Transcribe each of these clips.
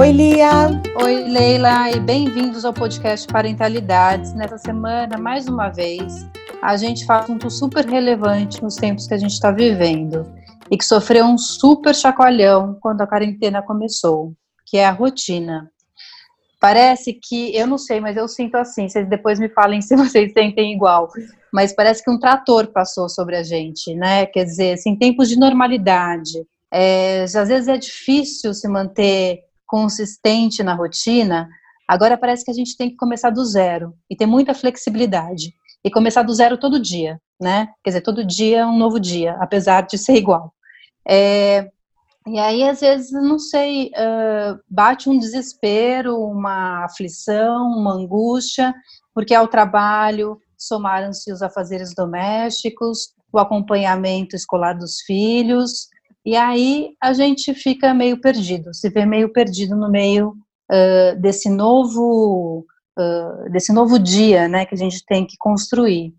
Oi, Lia. Oi, Leila, e bem-vindos ao podcast Parentalidades. Nessa semana, mais uma vez, a gente fala um assunto super relevante nos tempos que a gente está vivendo e que sofreu um super chacoalhão quando a quarentena começou, que é a rotina. Parece que, eu não sei, mas eu sinto assim, vocês depois me falem se vocês sentem igual, mas parece que um trator passou sobre a gente, né? Quer dizer, assim, tempos de normalidade. É, às vezes é difícil se manter consistente na rotina, agora parece que a gente tem que começar do zero e ter muita flexibilidade e começar do zero todo dia, né? Quer dizer, todo dia é um novo dia, apesar de ser igual. É, e aí, às vezes, não sei, uh, bate um desespero, uma aflição, uma angústia, porque ao trabalho somaram-se os afazeres domésticos, o acompanhamento escolar dos filhos, e aí a gente fica meio perdido, se vê meio perdido no meio uh, desse novo uh, desse novo dia, né, que a gente tem que construir.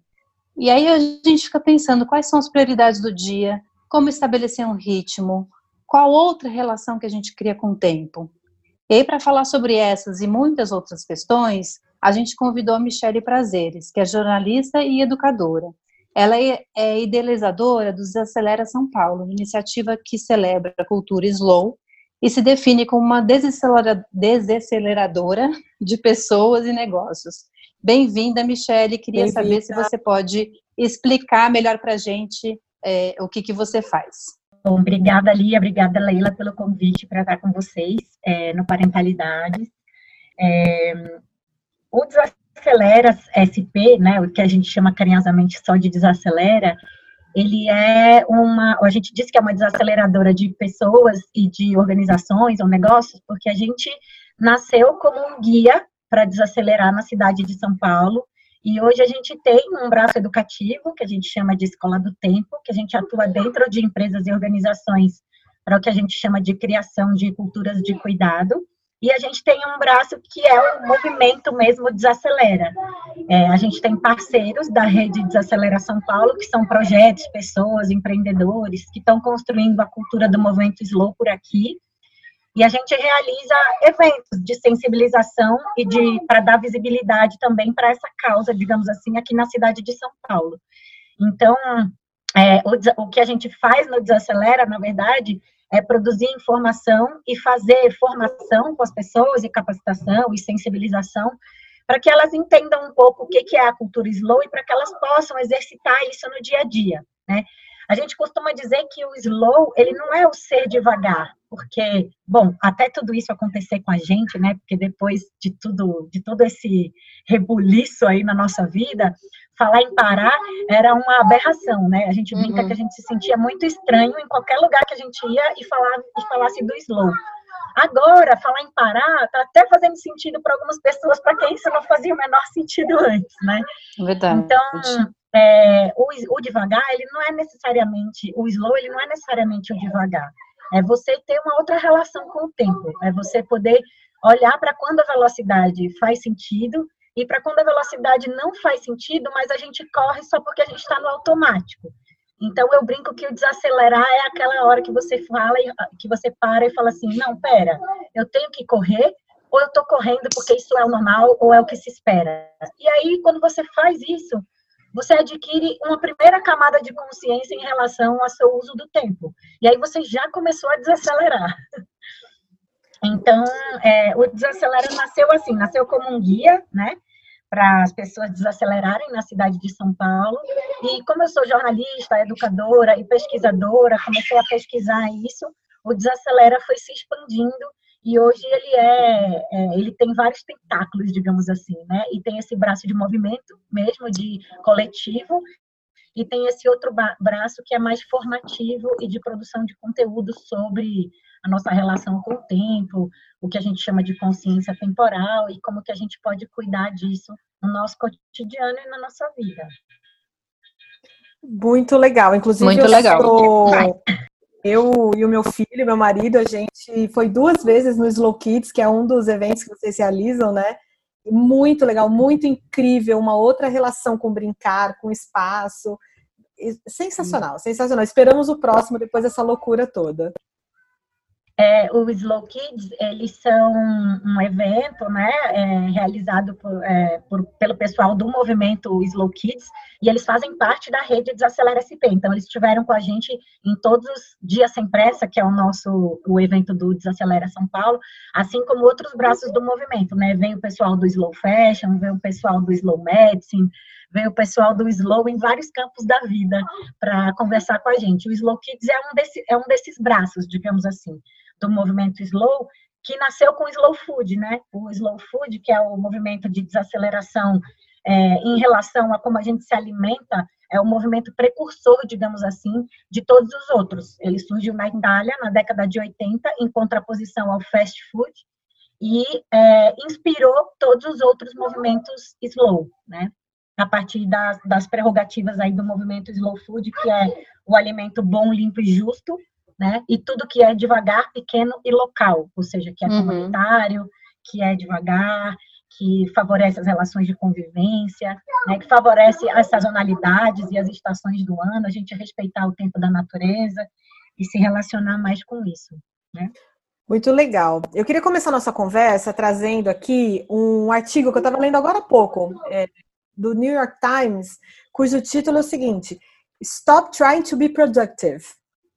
E aí a gente fica pensando quais são as prioridades do dia, como estabelecer um ritmo, qual outra relação que a gente cria com o tempo. E aí para falar sobre essas e muitas outras questões, a gente convidou a Michele Prazeres, que é jornalista e educadora. Ela é, é idealizadora do Desacelera São Paulo, iniciativa que celebra a cultura slow e se define como uma desaceleradora de pessoas e negócios. Bem-vinda, Michele. Queria Bem saber se você pode explicar melhor para a gente é, o que, que você faz. Obrigada, Lia. Obrigada, Leila, pelo convite para estar com vocês é, no Parentalidades. É, o Desacelera SP, né, o que a gente chama carinhosamente só de Desacelera, ele é uma, a gente diz que é uma desaceleradora de pessoas e de organizações ou negócios, porque a gente nasceu como um guia para desacelerar na cidade de São Paulo, e hoje a gente tem um braço educativo, que a gente chama de Escola do Tempo, que a gente atua dentro de empresas e organizações para o que a gente chama de criação de culturas de cuidado, e a gente tem um braço que é o movimento mesmo Desacelera. É, a gente tem parceiros da rede Desacelera São Paulo, que são projetos, pessoas, empreendedores, que estão construindo a cultura do movimento Slow por aqui. E a gente realiza eventos de sensibilização e de para dar visibilidade também para essa causa, digamos assim, aqui na cidade de São Paulo. Então, é, o, o que a gente faz no Desacelera, na verdade, é produzir informação e fazer formação com as pessoas e capacitação e sensibilização para que elas entendam um pouco o que é a cultura slow e para que elas possam exercitar isso no dia a dia, né? A gente costuma dizer que o slow, ele não é o ser devagar, porque, bom, até tudo isso acontecer com a gente, né? Porque depois de tudo, de todo esse rebuliço aí na nossa vida, falar em parar era uma aberração, né? A gente brinca uhum. que a gente se sentia muito estranho em qualquer lugar que a gente ia e, falar, e falasse do slow. Agora, falar em parar está até fazendo sentido para algumas pessoas, para quem isso não fazia o menor sentido antes, né? Verdade. Então, é, o, o devagar, ele não é necessariamente, o slow, ele não é necessariamente o devagar. É você ter uma outra relação com o tempo. É você poder olhar para quando a velocidade faz sentido e para quando a velocidade não faz sentido, mas a gente corre só porque a gente está no automático. Então eu brinco que o desacelerar é aquela hora que você fala que você para e fala assim, não, pera, eu tenho que correr ou eu estou correndo porque isso é o normal ou é o que se espera. E aí quando você faz isso, você adquire uma primeira camada de consciência em relação ao seu uso do tempo. E aí você já começou a desacelerar. Então, é, o Desacelera nasceu assim, nasceu como um guia, né? Para as pessoas desacelerarem na cidade de São Paulo. E como eu sou jornalista, educadora e pesquisadora, comecei a pesquisar isso, o Desacelera foi se expandindo e hoje ele é, é, ele tem vários tentáculos, digamos assim, né? E tem esse braço de movimento mesmo, de coletivo, e tem esse outro braço que é mais formativo e de produção de conteúdo sobre a nossa relação com o tempo, o que a gente chama de consciência temporal e como que a gente pode cuidar disso no nosso cotidiano e na nossa vida. Muito legal, inclusive Muito eu legal. sou Eu e o meu filho, meu marido, a gente foi duas vezes no Slow Kids, que é um dos eventos que vocês realizam, né? Muito legal, muito incrível, uma outra relação com brincar, com espaço. Sensacional, sensacional. Esperamos o próximo depois dessa loucura toda. É, o Slow Kids, eles são um evento, né, é, realizado por, é, por, pelo pessoal do movimento Slow Kids, e eles fazem parte da rede Desacelera SP. Então, eles estiveram com a gente em todos os dias sem pressa, que é o nosso, o evento do Desacelera São Paulo, assim como outros braços do movimento, né, vem o pessoal do Slow Fashion, vem o pessoal do Slow Medicine, vem o pessoal do Slow em vários campos da vida para conversar com a gente. O Slow Kids é um, desse, é um desses braços, digamos assim do movimento Slow, que nasceu com o Slow Food, né? O Slow Food, que é o movimento de desaceleração é, em relação a como a gente se alimenta, é o movimento precursor, digamos assim, de todos os outros. Ele surgiu na Itália na década de 80, em contraposição ao fast food, e é, inspirou todos os outros movimentos slow, né? A partir das, das prerrogativas aí do movimento slow food, que é o alimento bom, limpo e justo, né? E tudo que é devagar, pequeno e local, ou seja, que é uhum. comunitário, que é devagar, que favorece as relações de convivência, né? que favorece as sazonalidades e as estações do ano, a gente respeitar o tempo da natureza e se relacionar mais com isso, né? Muito legal. Eu queria começar nossa conversa trazendo aqui um artigo que eu estava lendo agora há pouco, é, do New York Times, cujo título é o seguinte: Stop Trying to Be Productive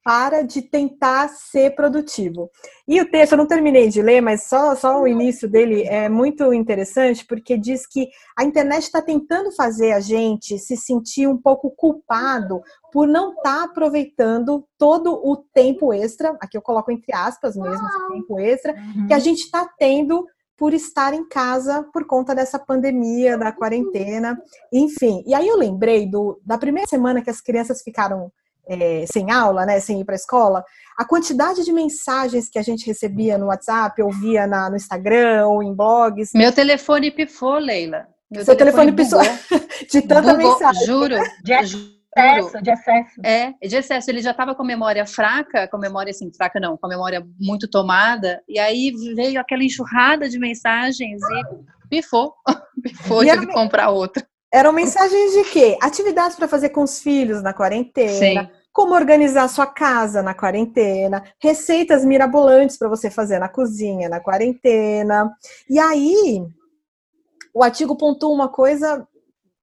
para de tentar ser produtivo. E o texto, eu não terminei de ler, mas só, só o início dele é muito interessante, porque diz que a internet está tentando fazer a gente se sentir um pouco culpado por não estar tá aproveitando todo o tempo extra, aqui eu coloco entre aspas mesmo, esse tempo extra, uhum. que a gente está tendo por estar em casa por conta dessa pandemia, da quarentena, enfim. E aí eu lembrei do, da primeira semana que as crianças ficaram é, sem aula, né, sem ir para a escola, a quantidade de mensagens que a gente recebia no WhatsApp, ou via na, no Instagram, ou em blogs. Meu telefone pifou, Leila. Meu Seu telefone, telefone pifou de tanta bugou, mensagem. Juro. De excesso, de excesso. É, de excesso. Ele já estava com memória fraca, com memória assim, fraca não, com memória muito tomada, e aí veio aquela enxurrada de mensagens e pifou. pifou, e tive que comprar outra. Eram mensagens de quê? Atividades para fazer com os filhos na quarentena. Sim. Como organizar sua casa na quarentena, receitas mirabolantes para você fazer na cozinha na quarentena. E aí, o artigo pontua uma coisa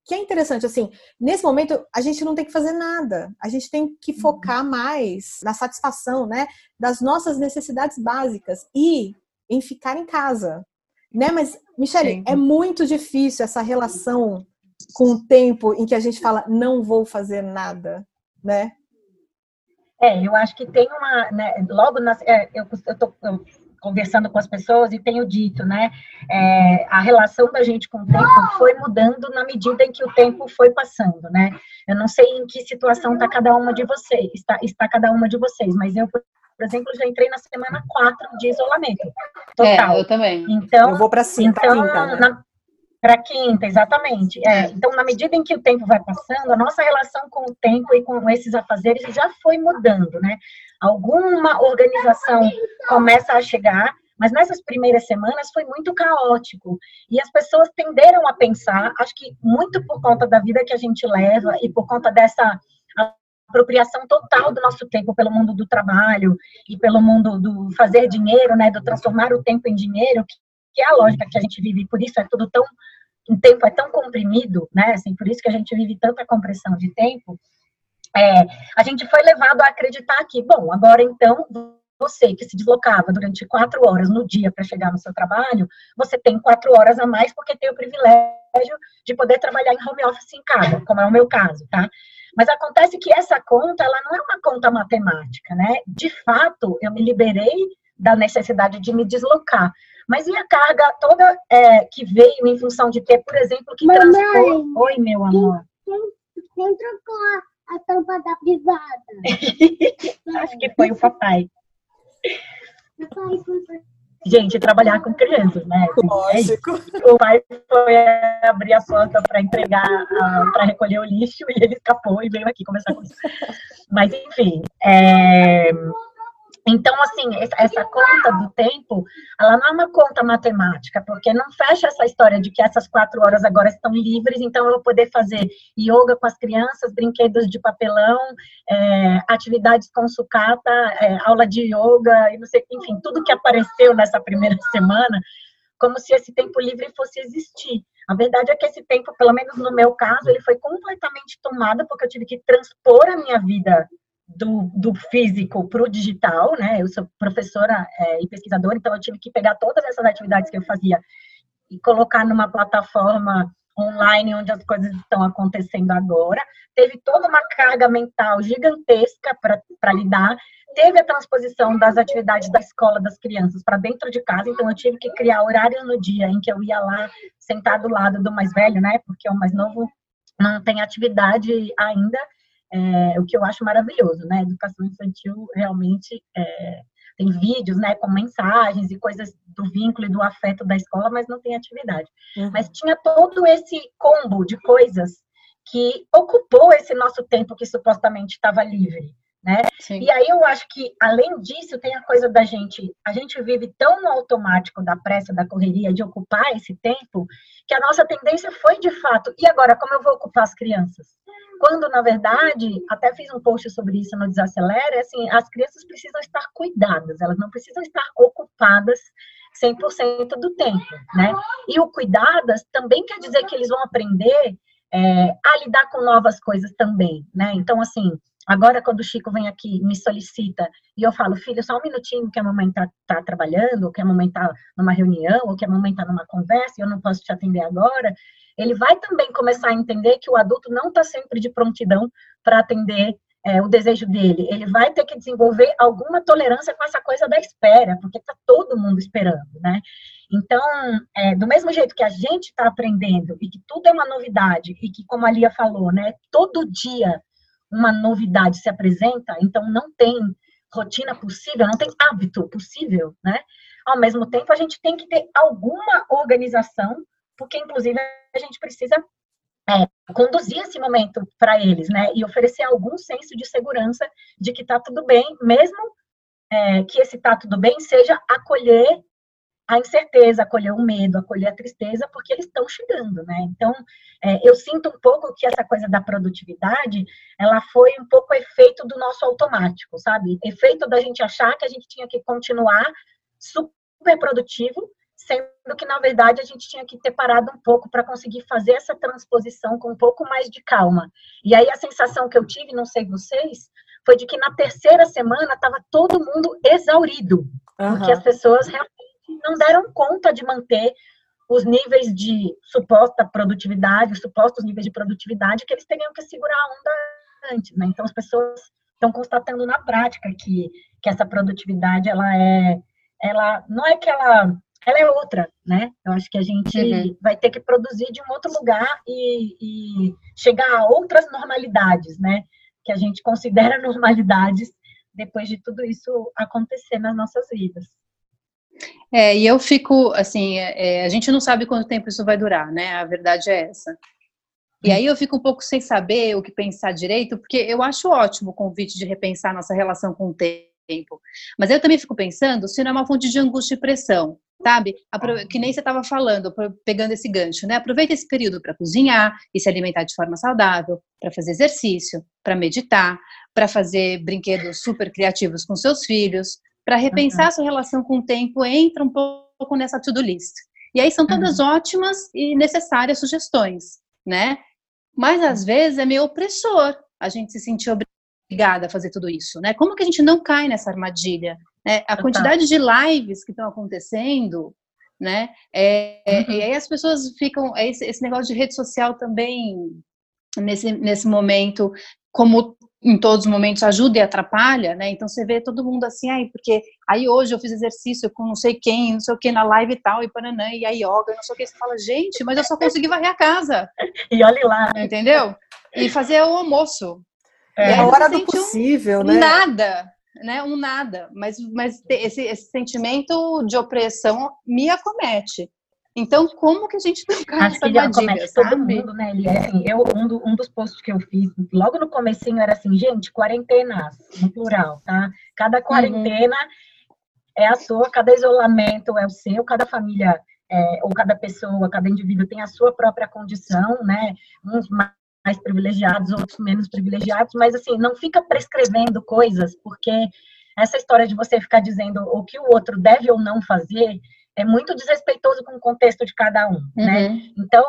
que é interessante, assim, nesse momento a gente não tem que fazer nada, a gente tem que uhum. focar mais na satisfação, né, das nossas necessidades básicas e em ficar em casa, né? Mas, Michele, é muito difícil essa relação com o tempo em que a gente fala não vou fazer nada, né? É, eu acho que tem uma, né, logo nas, é, eu estou conversando com as pessoas e tenho dito, né, é, a relação da gente com o tempo foi mudando na medida em que o tempo foi passando, né? Eu não sei em que situação está cada uma de vocês, está, está cada uma de vocês, mas eu por exemplo, já entrei na semana 4 de isolamento total. É, eu também. Então, eu vou para cinco, então, quinta, né? na, para quinta, exatamente. É, então, na medida em que o tempo vai passando, a nossa relação com o tempo e com esses afazeres já foi mudando, né? Alguma organização começa a chegar, mas nessas primeiras semanas foi muito caótico. E as pessoas tenderam a pensar, acho que muito por conta da vida que a gente leva e por conta dessa apropriação total do nosso tempo pelo mundo do trabalho e pelo mundo do fazer dinheiro, né, do transformar o tempo em dinheiro, que é a lógica que a gente vive, por isso é tudo tão, o tempo é tão comprimido, né, assim, por isso que a gente vive tanta compressão de tempo, é, a gente foi levado a acreditar que, bom, agora então, você que se deslocava durante quatro horas no dia para chegar no seu trabalho, você tem quatro horas a mais porque tem o privilégio de poder trabalhar em home office em casa, como é o meu caso, tá? Mas acontece que essa conta, ela não é uma conta matemática, né? De fato, eu me liberei da necessidade de me deslocar. Mas e a carga toda é, que veio em função de ter, por exemplo, que Mamãe, transpor... Oi, meu amor. Quem, quem trocou a tampa da privada? Acho que foi o papai. Gente, trabalhar com crianças, né? Lógico. É o pai foi abrir a porta para entregar, para recolher o lixo e ele escapou e veio aqui conversar com isso. Mas, enfim, é, então, assim, essa conta do tempo, ela não é uma conta matemática, porque não fecha essa história de que essas quatro horas agora estão livres, então eu vou poder fazer yoga com as crianças, brinquedos de papelão, é, atividades com sucata, é, aula de yoga, e não sei, enfim, tudo que apareceu nessa primeira semana, como se esse tempo livre fosse existir. A verdade é que esse tempo, pelo menos no meu caso, ele foi completamente tomado porque eu tive que transpor a minha vida do, do físico para o digital, né? Eu sou professora é, e pesquisadora, então eu tive que pegar todas essas atividades que eu fazia e colocar numa plataforma online onde as coisas estão acontecendo agora. Teve toda uma carga mental gigantesca para lidar. Teve a transposição das atividades da escola das crianças para dentro de casa, então eu tive que criar horários no dia em que eu ia lá sentar do lado do mais velho, né? Porque o mais novo não tem atividade ainda é, o que eu acho maravilhoso, né? Educação infantil realmente é, tem vídeos, né, com mensagens e coisas do vínculo e do afeto da escola, mas não tem atividade. Uhum. Mas tinha todo esse combo de coisas que ocupou esse nosso tempo que supostamente estava livre. Né? Sim. E aí eu acho que, além disso, tem a coisa da gente, a gente vive tão no automático da pressa, da correria, de ocupar esse tempo, que a nossa tendência foi, de fato, e agora, como eu vou ocupar as crianças? Quando, na verdade, até fiz um post sobre isso no Desacelera, é assim, as crianças precisam estar cuidadas, elas não precisam estar ocupadas 100% do tempo, né? E o cuidadas também quer dizer que eles vão aprender é, a lidar com novas coisas também, né? Então, assim, agora quando o Chico vem aqui me solicita e eu falo, filho, só um minutinho que a mamãe tá, tá trabalhando, ou que a mamãe tá numa reunião, ou que a mamãe tá numa conversa e eu não posso te atender agora, ele vai também começar a entender que o adulto não está sempre de prontidão para atender é, o desejo dele. Ele vai ter que desenvolver alguma tolerância com essa coisa da espera, porque está todo mundo esperando, né? Então, é, do mesmo jeito que a gente está aprendendo e que tudo é uma novidade e que, como a Lia falou, né, todo dia uma novidade se apresenta, então não tem rotina possível, não tem hábito possível, né? Ao mesmo tempo, a gente tem que ter alguma organização porque inclusive a gente precisa é, conduzir esse momento para eles, né? E oferecer algum senso de segurança de que está tudo bem, mesmo é, que esse tá tudo bem seja acolher a incerteza, acolher o medo, acolher a tristeza, porque eles estão chegando, né? Então, é, eu sinto um pouco que essa coisa da produtividade, ela foi um pouco efeito do nosso automático, sabe? Efeito da gente achar que a gente tinha que continuar super produtivo, sendo que, na verdade, a gente tinha que ter parado um pouco para conseguir fazer essa transposição com um pouco mais de calma. E aí a sensação que eu tive, não sei vocês, foi de que na terceira semana estava todo mundo exaurido, uhum. porque as pessoas realmente não deram conta de manter os níveis de suposta produtividade, os supostos níveis de produtividade que eles teriam que segurar a onda antes, né? Então as pessoas estão constatando na prática que, que essa produtividade ela é ela não é que ela ela é outra, né? Eu acho que a gente uhum. vai ter que produzir de um outro lugar e, e, chegar a outras normalidades, né? Que a gente considera normalidades depois de tudo isso acontecer nas nossas vidas. É, e eu fico, assim, é, a gente não sabe quanto tempo isso vai durar, né? A verdade é essa. E aí eu fico um pouco sem saber o que pensar direito, porque eu acho ótimo o convite de repensar nossa relação com o tempo. Mas eu também fico pensando se não é uma fonte de angústia e pressão sabe? Que nem você estava falando, pegando esse gancho, né? Aproveita esse período para cozinhar e se alimentar de forma saudável, para fazer exercício, para meditar, para fazer brinquedos super criativos com seus filhos, para repensar uhum. sua relação com o tempo, entra um pouco nessa to-do list. E aí são todas uhum. ótimas e necessárias sugestões, né? Mas às vezes é meio opressor a gente se sentir obrigada a fazer tudo isso, né? Como que a gente não cai nessa armadilha? Né? A quantidade de lives que estão acontecendo, né? É, é, uhum. E aí as pessoas ficam. É esse, esse negócio de rede social também, nesse, nesse momento, como em todos os momentos ajuda e atrapalha, né? Então você vê todo mundo assim, ai, porque aí hoje eu fiz exercício com não sei quem, não sei o que na live e tal, e pananã, e a yoga, não sei o que. Você fala, gente, mas eu só consegui varrer a casa. e olhe lá. Entendeu? E fazer o almoço. É a hora do possível, um, né? Nada né, um nada, mas, mas esse, esse sentimento de opressão me acomete. Então, como que a gente não cai Acho que armadilha, acomete todo mundo, né? Ele, assim, eu, um, do- um dos posts que eu fiz logo no comecinho era assim, gente, quarentenas, no plural, tá? Cada quarentena é a sua, cada isolamento é o seu, cada família é, ou cada pessoa, cada indivíduo tem a sua própria condição, né? Uns ma- mais privilegiados, outros menos privilegiados, mas assim, não fica prescrevendo coisas, porque essa história de você ficar dizendo o que o outro deve ou não fazer é muito desrespeitoso com o contexto de cada um, né? Uhum. Então,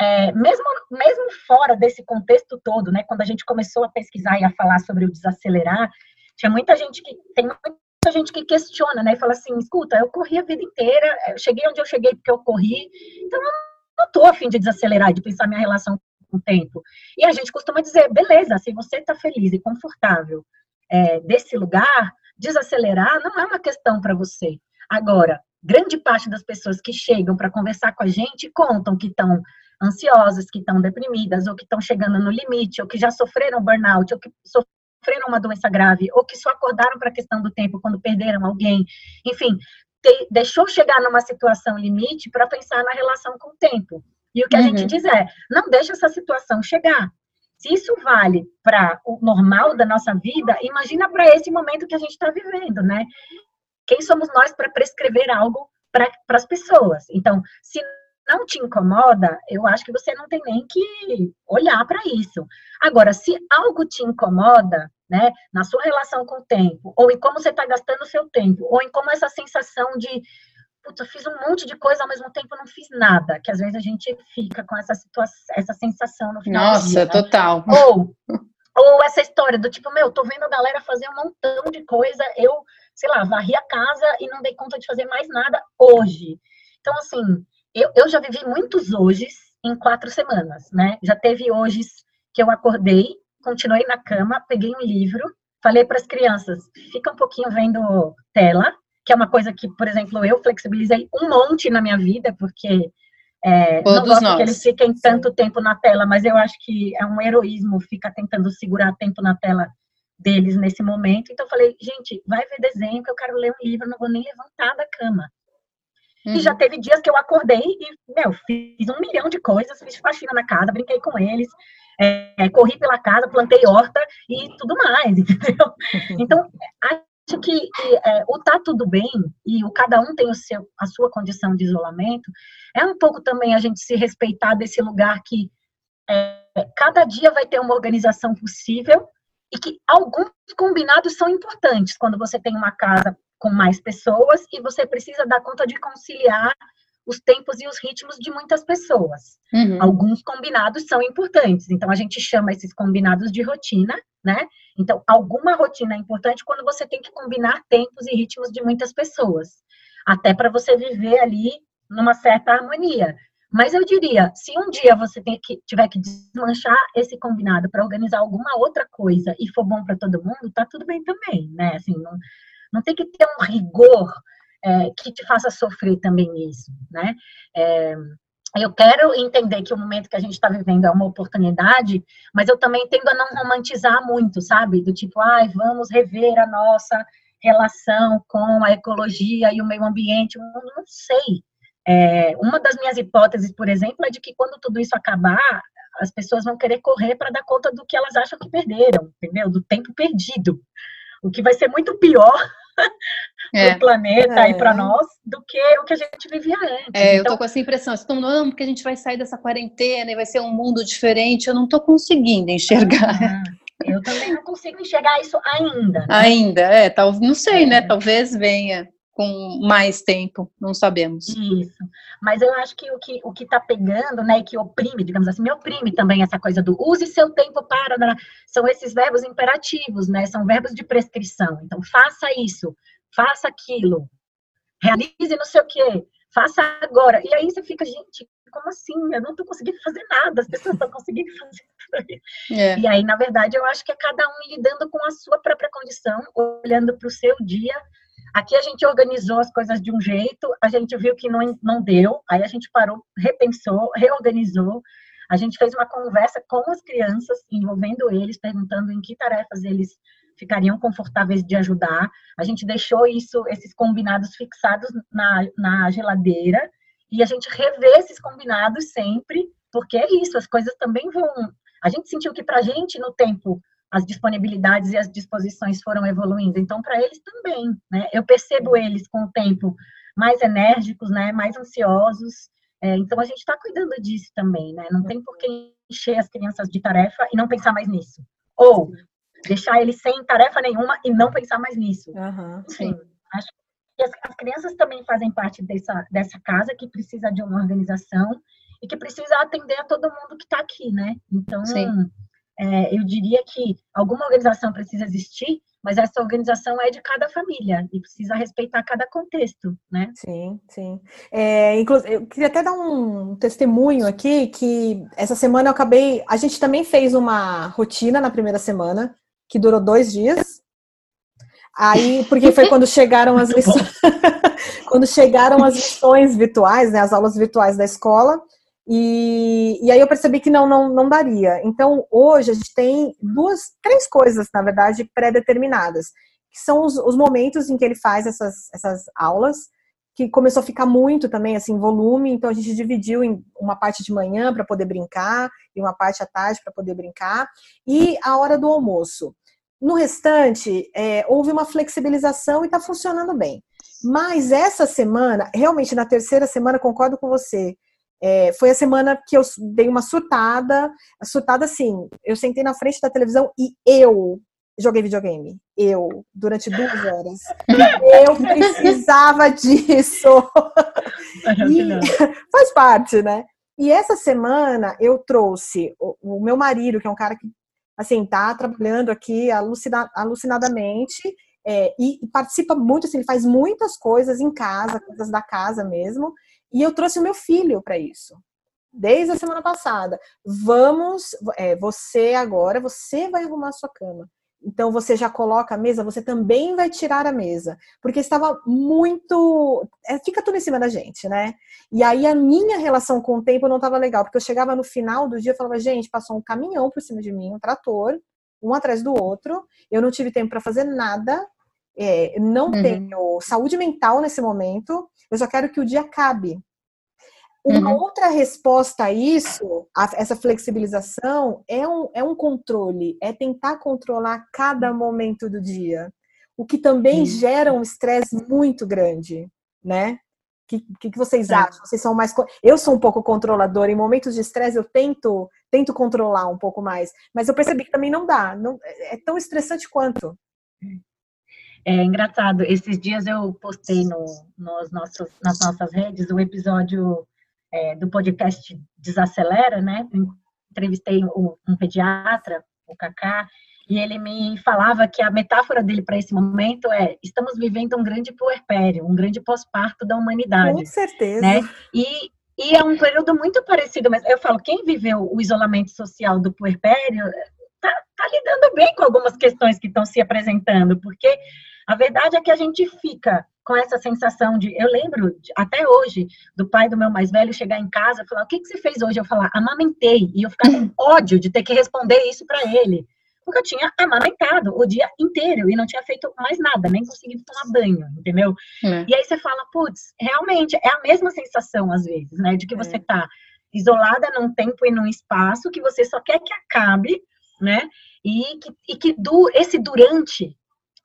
é, mesmo, mesmo fora desse contexto todo, né, quando a gente começou a pesquisar e a falar sobre o desacelerar, tinha muita gente que tem muita gente que questiona, né, e fala assim, escuta, eu corri a vida inteira, eu cheguei onde eu cheguei porque eu corri, então eu não tô a fim de desacelerar, de pensar minha relação com o tempo. E a gente costuma dizer, beleza, se você está feliz e confortável é, desse lugar, desacelerar não é uma questão para você. Agora, grande parte das pessoas que chegam para conversar com a gente contam que estão ansiosas, que estão deprimidas, ou que estão chegando no limite, ou que já sofreram burnout, ou que sofreram uma doença grave, ou que só acordaram para a questão do tempo quando perderam alguém. Enfim, te, deixou chegar numa situação limite para pensar na relação com o tempo. E o que a Uhum. gente diz é: não deixa essa situação chegar. Se isso vale para o normal da nossa vida, imagina para esse momento que a gente está vivendo, né? Quem somos nós para prescrever algo para as pessoas? Então, se não te incomoda, eu acho que você não tem nem que olhar para isso. Agora, se algo te incomoda, né, na sua relação com o tempo, ou em como você está gastando o seu tempo, ou em como essa sensação de, putz, eu fiz um monte de coisa ao mesmo tempo não fiz nada, que às vezes a gente fica com essa situação, essa sensação no final Nossa, dia. total. Ou, ou essa história do tipo, meu, tô vendo a galera fazer um montão de coisa, eu, sei lá, varri a casa e não dei conta de fazer mais nada hoje. Então, assim, eu, eu já vivi muitos hojes em quatro semanas, né? Já teve hojes que eu acordei, continuei na cama, peguei um livro, falei para as crianças, fica um pouquinho vendo tela, que é uma coisa que, por exemplo, eu flexibilizei um monte na minha vida, porque é, não gosto nós. que eles fiquem tanto tempo na tela, mas eu acho que é um heroísmo ficar tentando segurar tempo na tela deles nesse momento. Então falei, gente, vai ver desenho que eu quero ler um livro, não vou nem levantar da cama. Uhum. E já teve dias que eu acordei e, meu, fiz um milhão de coisas, fiz faxina na casa, brinquei com eles, é, corri pela casa, plantei horta e tudo mais, entendeu? Então, acho que, que é, o tá tudo bem e o cada um tem o seu, a sua condição de isolamento, é um pouco também a gente se respeitar desse lugar que é, cada dia vai ter uma organização possível e que alguns combinados são importantes quando você tem uma casa com mais pessoas e você precisa dar conta de conciliar os tempos e os ritmos de muitas pessoas. Uhum. Alguns combinados são importantes, então a gente chama esses combinados de rotina, né? Então, alguma rotina é importante quando você tem que combinar tempos e ritmos de muitas pessoas, até para você viver ali numa certa harmonia. Mas eu diria, se um dia você que, tiver que desmanchar esse combinado para organizar alguma outra coisa e for bom para todo mundo, tá tudo bem também, né? Assim, não, não tem que ter um rigor é, que te faça sofrer também nisso, né? É, eu quero entender que o momento que a gente está vivendo é uma oportunidade, mas eu também tendo a não romantizar muito, sabe? Do tipo, ai, vamos rever a nossa relação com a ecologia e o meio ambiente. Eu não sei. É, uma das minhas hipóteses, por exemplo, é de que quando tudo isso acabar, as pessoas vão querer correr para dar conta do que elas acham que perderam, entendeu? Do tempo perdido. O que vai ser muito pior É. para o planeta É. e para nós do que o que a gente vivia antes. É, eu então, tô com essa impressão. Estão não, porque a gente vai sair dessa quarentena e vai ser um mundo diferente. Eu não tô conseguindo enxergar ah, eu também não consigo enxergar isso ainda. né? ainda. É, tal, não sei, É. né? Talvez venha com mais tempo, não sabemos. Isso. Mas eu acho que o que o que está pegando, né, e que oprime, digamos assim, me oprime também essa coisa do use seu tempo para, né, são esses verbos imperativos, né? São verbos de prescrição. Então, faça isso, faça aquilo, realize não sei o quê, faça agora. E aí você fica, gente, como assim? Eu não estou conseguindo fazer nada, as pessoas estão conseguindo fazer. É. E aí, na verdade, eu acho que é cada um lidando com a sua própria condição, olhando para o seu dia. Aqui a gente organizou as coisas de um jeito, a gente viu que não, não deu, aí a gente parou, repensou, reorganizou. A gente fez uma conversa com as crianças, envolvendo eles, perguntando em que tarefas eles ficariam confortáveis de ajudar. A gente deixou isso, esses combinados fixados na, na geladeira e a gente rever esses combinados sempre, porque é isso, as coisas também vão. A gente sentiu que para a gente, no tempo, as disponibilidades e as disposições foram evoluindo, então para eles também, né? Eu percebo eles com o tempo mais enérgicos, né? Mais ansiosos. É, então a gente está cuidando disso também, né? Não tem por que encher as crianças de tarefa e não pensar mais nisso. Ou deixar eles sem tarefa nenhuma e não pensar mais nisso. Uhum, Enfim, acho que as, as, crianças também fazem parte dessa, dessa casa que precisa de uma organização e que precisa atender a todo mundo que está aqui, né? Então, é, eu diria que alguma organização precisa existir, mas essa organização é de cada família e precisa respeitar cada contexto, né? Sim, sim. É, inclusive, eu queria até dar um testemunho aqui que essa semana eu acabei. A gente também fez uma rotina na primeira semana que durou dois dias. Aí, porque foi quando chegaram as lições, quando chegaram as lições virtuais, né, as aulas virtuais da escola, e, e aí eu percebi que não, não, não daria. Então, hoje a gente tem duas, três coisas, na verdade, pré-determinadas, que são os, os, momentos em que ele faz essas, essas aulas, que começou a ficar muito também, assim, volume, então a gente dividiu em uma parte de manhã para poder brincar, e uma parte à tarde para poder brincar, e a hora do almoço. No restante, é, houve uma flexibilização e está funcionando bem. Mas essa semana, realmente na terceira semana, concordo com você, é, foi a semana que eu dei uma surtada, surtada assim, eu sentei na frente da televisão e eu joguei videogame. Eu, durante duas horas. eu precisava disso. e faz parte, né? E essa semana eu trouxe o, o meu marido, que é um cara que assim, tá trabalhando aqui alucina, alucinadamente é, e, e, participa muito, assim, ele faz muitas coisas em casa, coisas da casa mesmo. E eu trouxe o meu filho para isso. Desde a semana passada. Vamos, é, você agora, você vai arrumar a sua cama. Então você já coloca a mesa, você também vai tirar a mesa, porque estava muito, é, fica tudo em cima da gente, né? E aí a minha relação com o tempo não estava legal, porque eu chegava no final do dia e falava, gente, passou um caminhão por cima de mim, um trator, um atrás do outro, eu não tive tempo para fazer nada, é, não uhum. tenho saúde mental nesse momento, eu só quero que o dia acabe. Uma uhum. outra resposta a isso, a essa flexibilização, é um, é um controle, é tentar controlar cada momento do dia, o que também uhum. gera um estresse muito grande, né? O que, que, vocês é. acham? Vocês são mais. Eu sou um pouco controladora. Em momentos de estresse, eu tento, tento controlar um pouco mais. Mas eu percebi que também não dá. Não, é tão estressante quanto. É engraçado. Esses dias eu postei no, nos nossos, nas nossas redes o episódio é, do podcast Desacelera, né? Entrevistei um, um pediatra, o Cacá, e ele me falava que a metáfora dele para esse momento é: estamos vivendo um grande puerpério, um grande pós-parto da humanidade. Com certeza. Né? E, e é um período muito parecido, mas eu falo, quem viveu o isolamento social do puerpério está tá lidando bem com algumas questões que estão se apresentando, porque a verdade é que a gente fica com essa sensação de. Eu lembro até hoje do pai do meu mais velho chegar em casa e falar: O que, que você fez hoje? Eu falar: Amamentei. E eu ficar com ódio de ter que responder isso para ele. Porque eu tinha amamentado o dia inteiro e não tinha feito mais nada, nem conseguido tomar banho, entendeu? É. E aí você fala: Putz, realmente é a mesma sensação às vezes, né? De que você é. tá isolada num tempo e num espaço que você só quer que acabe, né? E que, e que do, esse durante,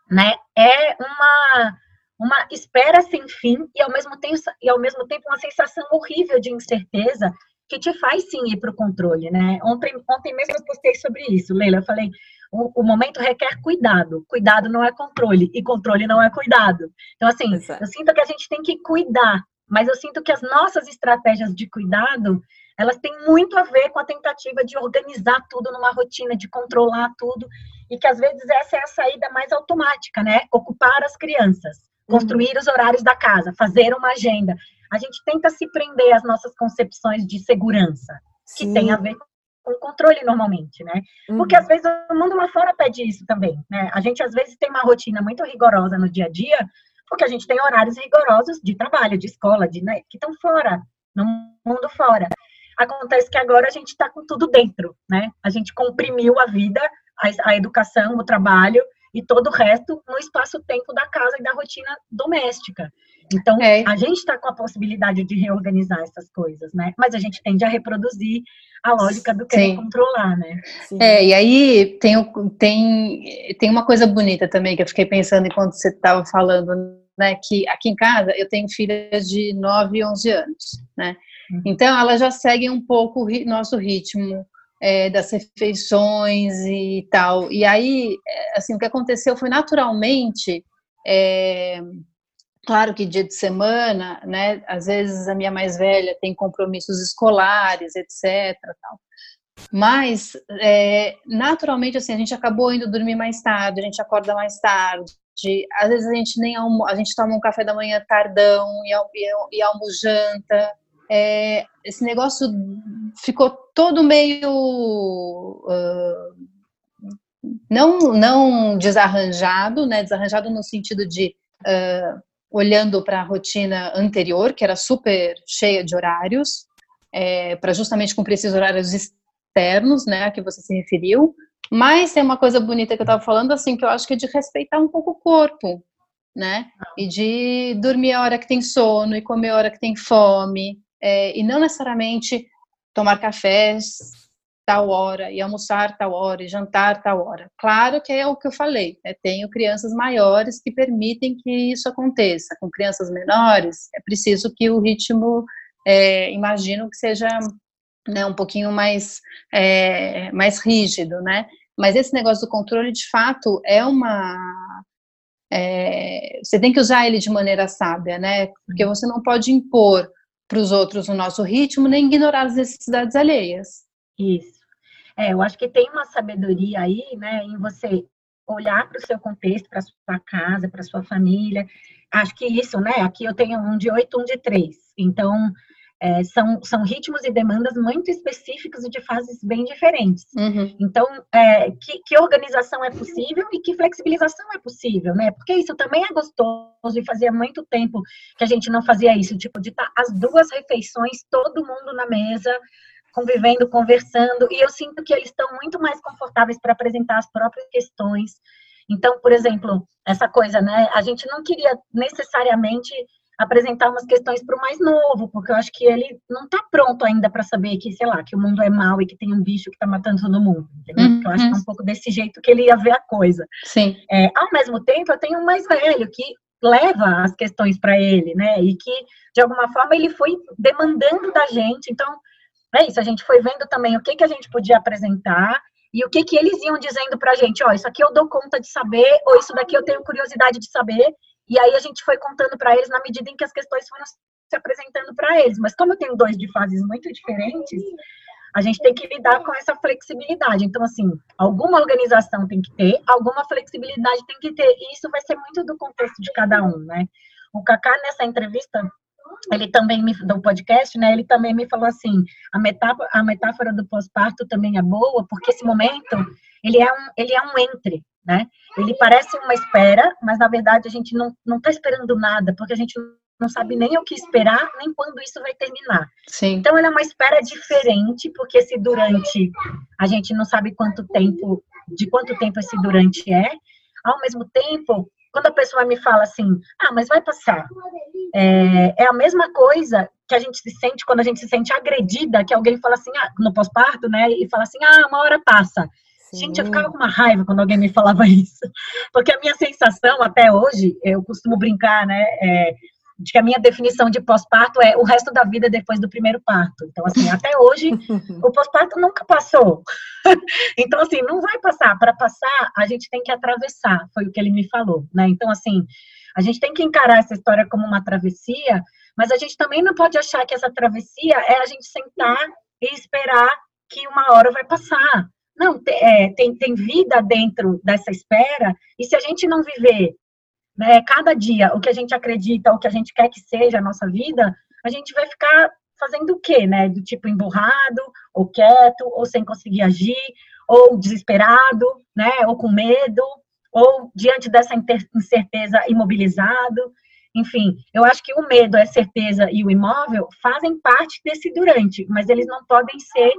né, é uma uma espera sem fim e ao mesmo tempo, e ao mesmo tempo uma sensação horrível de incerteza que te faz sim ir para o controle, né? Ontem, ontem mesmo eu postei sobre isso, Leila. Eu falei, o, o, momento requer cuidado. Cuidado não é controle e controle não é cuidado. Então, assim, Exato. eu sinto que a gente tem que cuidar, mas eu sinto que as nossas estratégias de cuidado elas têm muito a ver com a tentativa de organizar tudo numa rotina, de controlar tudo, e que às vezes essa é a saída mais automática, né? Ocupar as crianças construir uhum. os horários da casa, fazer uma agenda. A gente tenta se prender às nossas concepções de segurança, que Sim. tem a ver com controle normalmente, né? Uhum. Porque às vezes o mundo lá fora pede isso também, né? A gente às vezes tem uma rotina muito rigorosa no dia a dia, porque a gente tem horários rigorosos de trabalho, de escola, de né, que estão fora, no mundo fora. Acontece que agora a gente está com tudo dentro, né? A gente comprimiu a vida, a, a educação, o trabalho, e todo o resto no espaço-tempo da casa e da rotina doméstica. Então, é. a gente está com a possibilidade de reorganizar essas coisas, né? Mas a gente tende a reproduzir a lógica do querer Sim. controlar, né? Sim. É, e aí tem, tem, tem uma coisa bonita também que eu fiquei pensando enquanto você estava falando, né? Que aqui em casa eu tenho filhas de 9 e 11 anos, né? Uhum. Então, elas já seguem um pouco o nosso ritmo é, das refeições e tal. E aí, é, assim, o que aconteceu foi naturalmente, é, claro que dia de semana, né? Às vezes a minha mais velha tem compromissos escolares, etc. Tal. Mas, é, naturalmente, assim, a gente acabou indo dormir mais tarde, a gente acorda mais tarde, às vezes a gente nem almo, a gente toma um café da manhã tardão e, e, e almojanta, é, esse negócio ficou todo meio uh, não não desarranjado, né? Desarranjado no sentido de uh, olhando para a rotina anterior, que era super cheia de horários, é, para justamente cumprir esses horários externos, né? Que você se referiu. Mas tem uma coisa bonita que eu estava falando, assim, que eu acho que é de respeitar um pouco o corpo, né? E de dormir a hora que tem sono e comer a hora que tem fome, é, e não necessariamente tomar cafés tal hora e almoçar tal hora e jantar tal hora. Claro que é o que eu falei, né? tenho crianças maiores que permitem que isso aconteça. Com crianças menores, é preciso que o ritmo, é, imagino que seja né, um pouquinho mais, é, mais rígido, né? Mas esse negócio do controle, de fato, é uma. É, você tem que usar ele de maneira sábia, né? Porque você não pode impor para os outros o nosso ritmo, nem ignorar as necessidades alheias. Isso. É, eu acho que tem uma sabedoria aí, né, em você olhar para o seu contexto, para sua casa, para sua família. Acho que isso, né? Aqui eu tenho um de oito, um de três. Então, é, são, são ritmos e demandas muito específicos e de fases bem diferentes. Uhum. Então, é, que, que, organização é possível e que flexibilização é possível, né? Porque isso também é gostoso e fazia muito tempo que a gente não fazia isso, tipo, de estar tá as duas refeições, todo mundo na mesa, convivendo, conversando, e eu sinto que eles estão muito mais confortáveis para apresentar as próprias questões. Então, por exemplo, essa coisa, né? A gente não queria necessariamente apresentar umas questões para o mais novo, porque eu acho que ele não está pronto ainda para saber que, sei lá, que o mundo é mau e que tem um bicho que está matando todo mundo. Uhum. Eu acho que é um pouco desse jeito que ele ia ver a coisa. Sim. É, ao mesmo tempo, eu tenho um mais velho que leva as questões para ele, né? E que, de alguma forma, ele foi demandando da gente. Então, é isso, a gente foi vendo também o que, que a gente podia apresentar e o que, que eles iam dizendo para a gente, ó, isso aqui eu dou conta de saber, ou isso daqui eu tenho curiosidade de saber, e aí a gente foi contando para eles na medida em que as questões foram se apresentando para eles. Mas como eu tenho dois de fases muito diferentes, a gente tem que lidar com essa flexibilidade. Então, assim, alguma organização tem que ter, alguma flexibilidade tem que ter. E isso vai ser muito do contexto de cada um, né? O Kaká, nessa entrevista, ele também me do podcast, né? Ele também me falou assim, a metáfora, a metáfora do pós-parto também é boa, porque esse momento ele é um ele é um entre, né? Ele parece uma espera, mas na verdade a gente não não está esperando nada, porque a gente não sabe nem o que esperar, nem quando isso vai terminar. Sim. Então ele é uma espera diferente, porque se durante a gente não sabe quanto tempo, de quanto tempo esse durante é, ao mesmo tempo quando a pessoa me fala assim, ah, mas vai passar, é, é, a mesma coisa que a gente se sente quando a gente se sente agredida, que alguém fala assim, ah, no pós-parto, né, e fala assim, ah, uma hora passa. Sim. Gente, eu ficava com uma raiva quando alguém me falava isso, porque a minha sensação até hoje, eu costumo brincar, né, é, de que a minha definição de pós-parto é o resto da vida depois do primeiro parto. Então, assim, até hoje, o pós-parto nunca passou. então, assim, não vai passar. Para passar, a gente tem que atravessar, foi o que ele me falou, né? Então, assim, a gente tem que encarar essa história como uma travessia, mas a gente também não pode achar que essa travessia é a gente sentar e esperar que uma hora vai passar. Não, é, tem, tem vida dentro dessa espera, e se a gente não viver né, cada dia o que a gente acredita, o que a gente quer que seja a nossa vida, a gente vai ficar fazendo o quê, né? Do tipo emburrado, ou quieto, ou sem conseguir agir, ou desesperado, né? Ou com medo, ou diante dessa incerteza imobilizado. Enfim, eu acho que o medo, a certeza e o imóvel fazem parte desse durante, mas eles não podem ser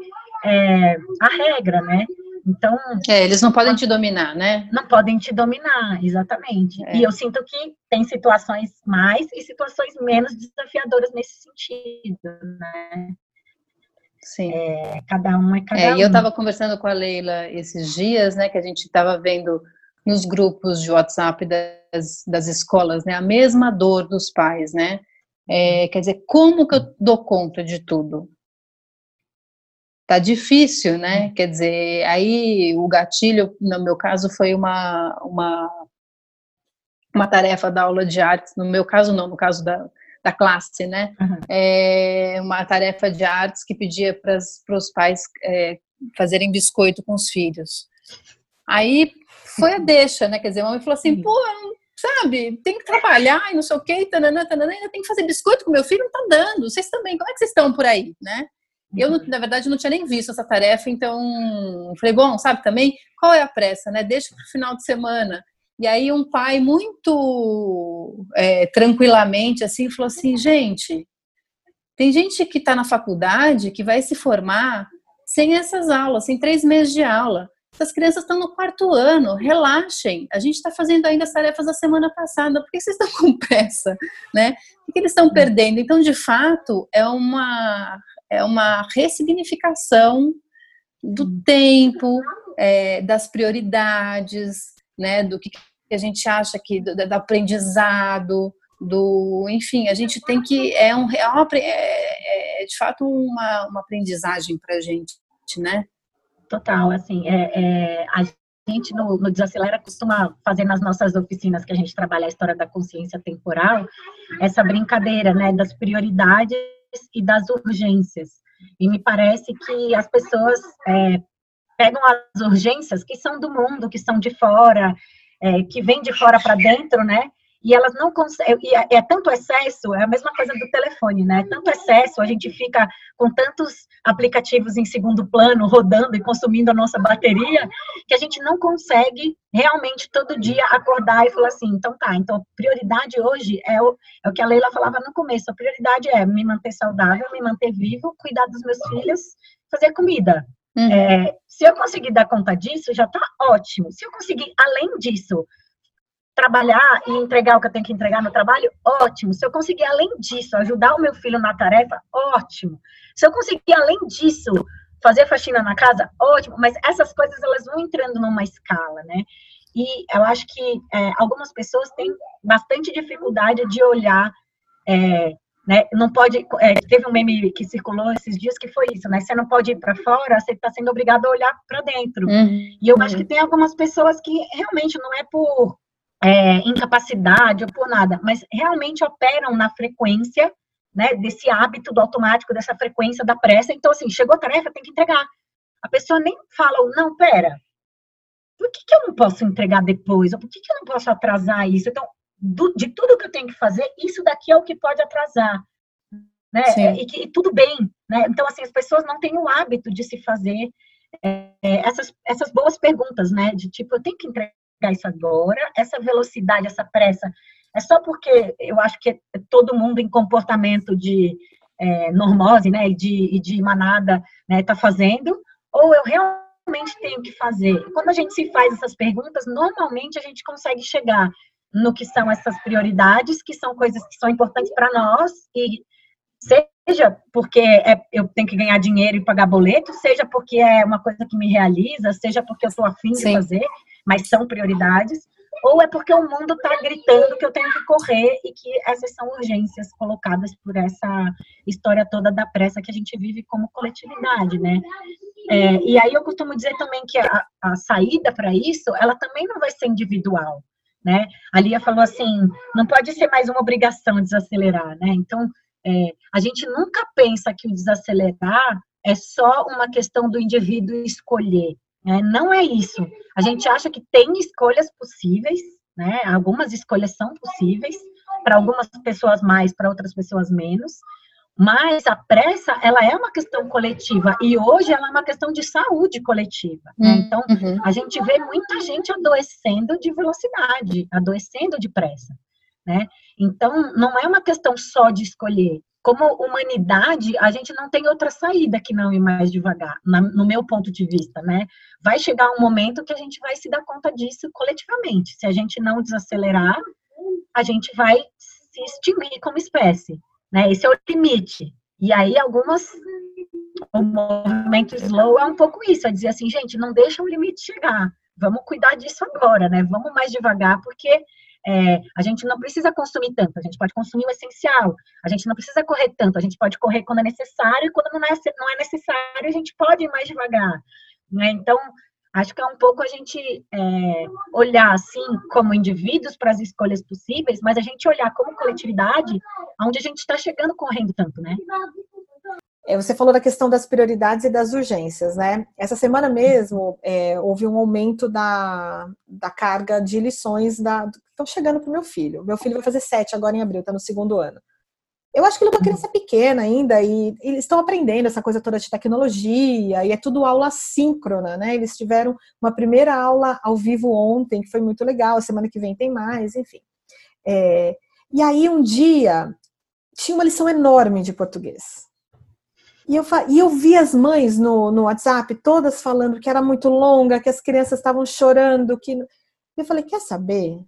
é, a regra, né? Então. É, eles não podem te dominar, né? Não podem te dominar, exatamente. É. E eu sinto que tem situações mais e situações menos desafiadoras nesse sentido, né? Sim. É, cada um é cada é, um. E eu estava conversando com a Leila esses dias, né, que a gente estava vendo nos grupos de WhatsApp das, das escolas, né, a mesma dor dos pais, né? É, quer dizer, como que eu dou conta de tudo? Tá difícil, né? Quer dizer, aí o gatilho, no meu caso, foi uma, uma, uma tarefa da aula de artes, no meu caso não, no caso da, da classe, né? Uhum. É uma tarefa de artes que pedia para os pais é, fazerem biscoito com os filhos. Aí foi a deixa, né? Quer dizer, a mãe falou assim, pô, sabe, tem que trabalhar e não sei o quê, tananã, tananã, ainda tem que fazer biscoito com meu filho, não tá dando. Vocês também, como é que vocês estão por aí, né? Eu, na verdade, não tinha nem visto essa tarefa, então falei, bom, sabe também, qual é a pressa, né? Deixa para o final de semana. E aí um pai muito é, tranquilamente assim falou assim, gente, tem gente que está na faculdade que vai se formar sem essas aulas, sem três meses de aula. Essas crianças estão no quarto ano, relaxem. A gente está fazendo ainda as tarefas da semana passada. Por que vocês estão com pressa, né? O que eles estão perdendo? Então, de fato, é uma é uma ressignificação do tempo, é, das prioridades, né? Do que a gente acha que do, do aprendizado, do, enfim, a gente tem que é um é, é, é de fato uma, uma aprendizagem para a gente, né? Total, assim, é, é, a gente no, no Desacelera costuma fazer nas nossas oficinas que a gente trabalha a história da consciência temporal, essa brincadeira, né, das prioridades e das urgências. E me parece que as pessoas é, pegam as urgências que são do mundo, que são de fora, é, que vem de fora para dentro, né? E elas não conseguem. É, é, tanto excesso, é a mesma coisa do telefone, né? Tanto excesso, a gente fica com tantos aplicativos em segundo plano rodando e consumindo a nossa bateria, que a gente não consegue realmente todo dia acordar e falar assim: então tá, então prioridade hoje é o, é o que a Leila falava no começo: a prioridade é me manter saudável, me manter vivo, cuidar dos meus filhos, fazer comida. Uhum. É, se eu conseguir dar conta disso, já está ótimo. Se eu conseguir, além disso, trabalhar e entregar o que eu tenho que entregar no trabalho, ótimo. Se eu conseguir, além disso, ajudar o meu filho na tarefa, ótimo. Se eu conseguir, além disso, fazer faxina na casa, ótimo. Mas essas coisas, elas vão entrando numa escala, né? E eu acho que é, algumas pessoas têm bastante dificuldade de olhar é, né? Não pode. É, teve um meme que circulou esses dias que foi isso, né? Você não pode ir para fora, você está sendo obrigado a olhar para dentro. Uhum. E eu acho que tem algumas pessoas que realmente não é por é, incapacidade ou por nada, mas realmente operam na frequência, né? Desse hábito do automático, dessa frequência da pressa. Então, assim, chegou a tarefa, tem que entregar. A pessoa nem fala, não, pera, por que, que eu não posso entregar depois? Ou por que, que eu não posso atrasar isso? Então, do, de tudo que eu tenho que fazer, isso daqui é o que pode atrasar. Né? E, que, e tudo bem. Né? Então, assim, as pessoas não têm o hábito de se fazer é, essas, essas boas perguntas, né? De tipo, eu tenho que entregar isso agora, essa velocidade, essa pressa, é só porque eu acho que todo mundo em comportamento de é, normose, né, e de, e de manada, né, tá fazendo, ou eu realmente tenho que fazer? Quando a gente se faz essas perguntas, normalmente a gente consegue chegar no que são essas prioridades, que são coisas que são importantes para nós, e seja porque é, eu tenho que ganhar dinheiro e pagar boleto, seja porque é uma coisa que me realiza, seja porque eu estou afim de Sim. fazer, mas são prioridades, ou é porque o mundo está gritando que eu tenho que correr e que essas são urgências colocadas por essa história toda da pressa que a gente vive como coletividade, né? É, e aí eu costumo dizer também que a, a saída para isso, ela também não vai ser individual né? A Lia falou assim, não pode ser mais uma obrigação desacelerar, né? Então, é, a gente nunca pensa que o desacelerar é só uma questão do indivíduo escolher, né? Não é isso. A gente acha que tem escolhas possíveis, né? Algumas escolhas são possíveis, para algumas pessoas mais, para outras pessoas menos, mas a pressa, ela é uma questão coletiva e hoje ela é uma questão de saúde coletiva. Né? Hum, então, uhum. a gente vê muita gente adoecendo de velocidade, adoecendo de pressa. Né? Então, não é uma questão só de escolher. Como humanidade, a gente não tem outra saída que não ir mais devagar, no meu ponto de vista, né? Vai chegar um momento que a gente vai se dar conta disso coletivamente. Se a gente não desacelerar, a gente vai se extinguir como espécie, né? Esse é o limite. E aí, algumas. O movimento slow é um pouco isso, é dizer assim, gente, não deixa o limite chegar. Vamos cuidar disso agora, né? Vamos mais devagar, porque é, a gente não precisa consumir tanto, a gente pode consumir o essencial. A gente não precisa correr tanto, a gente pode correr quando é necessário e quando não é, não é necessário, a gente pode ir mais devagar. Né? Então, acho que é um pouco a gente é, olhar assim como indivíduos para as escolhas possíveis, mas a gente olhar como coletividade aonde a gente está chegando correndo tanto, né? É, você falou da questão das prioridades e das urgências, né? Essa semana mesmo é, houve um aumento da, da carga de lições da, estão chegando para o meu filho. Meu filho vai fazer sete agora em abril, está no segundo ano. Eu acho que ele é uma criança pequena ainda e eles estão aprendendo essa coisa toda de tecnologia e é tudo aula síncrona, né? Eles tiveram uma primeira aula ao vivo ontem, que foi muito legal, semana que vem tem mais, enfim. É, e aí um dia tinha uma lição enorme de português. E eu, e eu vi as mães no, no WhatsApp todas falando que era muito longa, que as crianças estavam chorando, que eu falei, quer saber?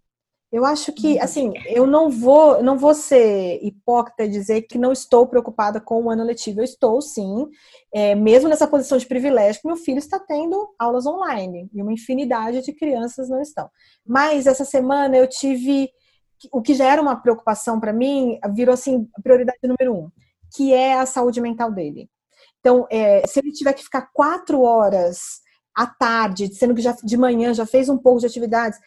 Eu acho que, uhum. assim, eu não vou, não vou ser hipócrita e dizer que não estou preocupada com o ano letivo. Eu estou, sim, é, mesmo nessa posição de privilégio, meu filho está tendo aulas online e uma infinidade de crianças não estão. Mas essa semana eu tive o que já era uma preocupação para mim, virou assim prioridade número um que é a saúde mental dele. Então, é, se ele tiver que ficar quatro horas à tarde, sendo que já de manhã já fez um pouco de atividades,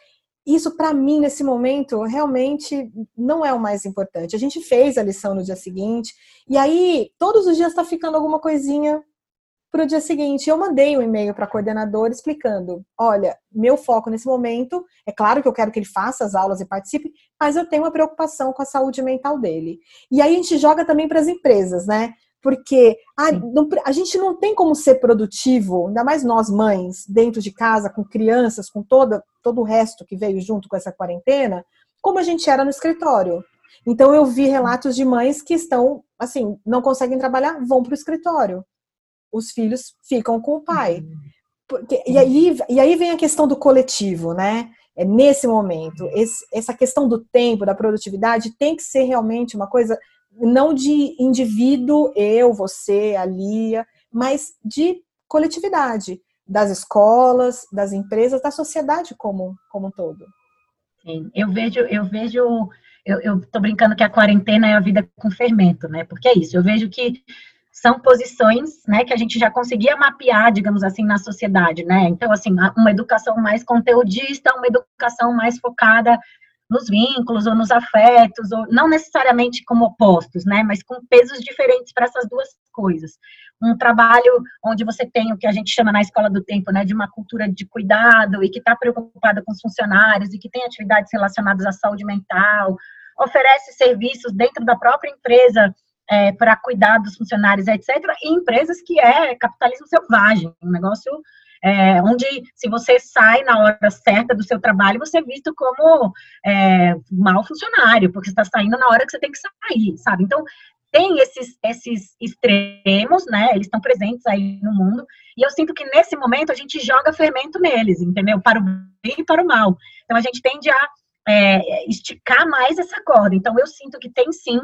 isso para mim nesse momento realmente não é o mais importante. A gente fez a lição no dia seguinte e aí todos os dias está ficando alguma coisinha para o dia seguinte. Eu mandei um e-mail para a coordenadora explicando: olha, meu foco nesse momento, é claro que eu quero que ele faça as aulas e participe, mas eu tenho uma preocupação com a saúde mental dele. E aí a gente joga também para as empresas, né? Porque a, não, a, gente não tem como ser produtivo, ainda mais nós mães, dentro de casa, com crianças, com toda, todo o resto que veio junto com essa quarentena, como a gente era no escritório. Então eu vi relatos de mães que estão, assim, não conseguem trabalhar, vão para o escritório os filhos ficam com o pai. Uhum. Porque, e, aí, e aí vem a questão do coletivo, né? É nesse momento. Esse, essa questão do tempo, da produtividade, tem que ser realmente uma coisa não de indivíduo, eu, você, a Lia, mas de coletividade, das escolas, das empresas, da sociedade como, como um todo. Sim, eu vejo, eu vejo, eu, tô brincando que a quarentena é a vida com fermento, né? Porque é isso, eu vejo que são posições, né, que a gente já conseguia mapear, digamos assim, na sociedade, né? Então, assim, uma educação mais conteudista, uma educação mais focada nos vínculos ou nos afetos, ou não necessariamente como opostos, né, mas com pesos diferentes para essas duas coisas. Um trabalho onde você tem o que a gente chama na escola do tempo, né, de uma cultura de cuidado e que está preocupada com os funcionários e que tem atividades relacionadas à saúde mental, oferece serviços dentro da própria empresa é, para cuidar dos funcionários, etc., e empresas que é capitalismo selvagem, um negócio é, onde se você sai na hora certa do seu trabalho, você é visto como é, mau funcionário, porque está saindo na hora que você tem que sair, sabe? Então, tem esses, esses extremos, né? Eles estão presentes aí no mundo, e eu sinto que nesse momento a gente joga fermento neles, entendeu? Para o bem e para o mal. Então, a gente tende a é, esticar mais essa corda. Então, eu sinto que tem sim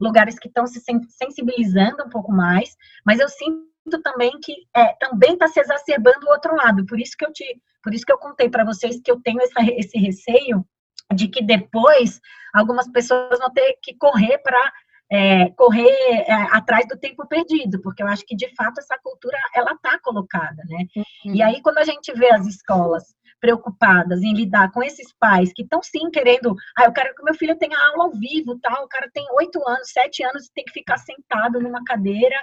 lugares que estão se sensibilizando um pouco mais, mas eu sinto também que é, também está se exacerbando o outro lado. Por isso que eu te, por isso que eu contei para vocês que eu tenho essa, esse receio de que depois algumas pessoas vão ter que correr para é, correr é, atrás do tempo perdido, porque eu acho que de fato essa cultura ela está colocada, né? Uhum. E aí quando a gente vê as escolas preocupadas em lidar com esses pais que estão sim querendo, ah, eu quero que meu filho tenha aula ao vivo, tal, o cara tem oito anos, sete anos e tem que ficar sentado numa cadeira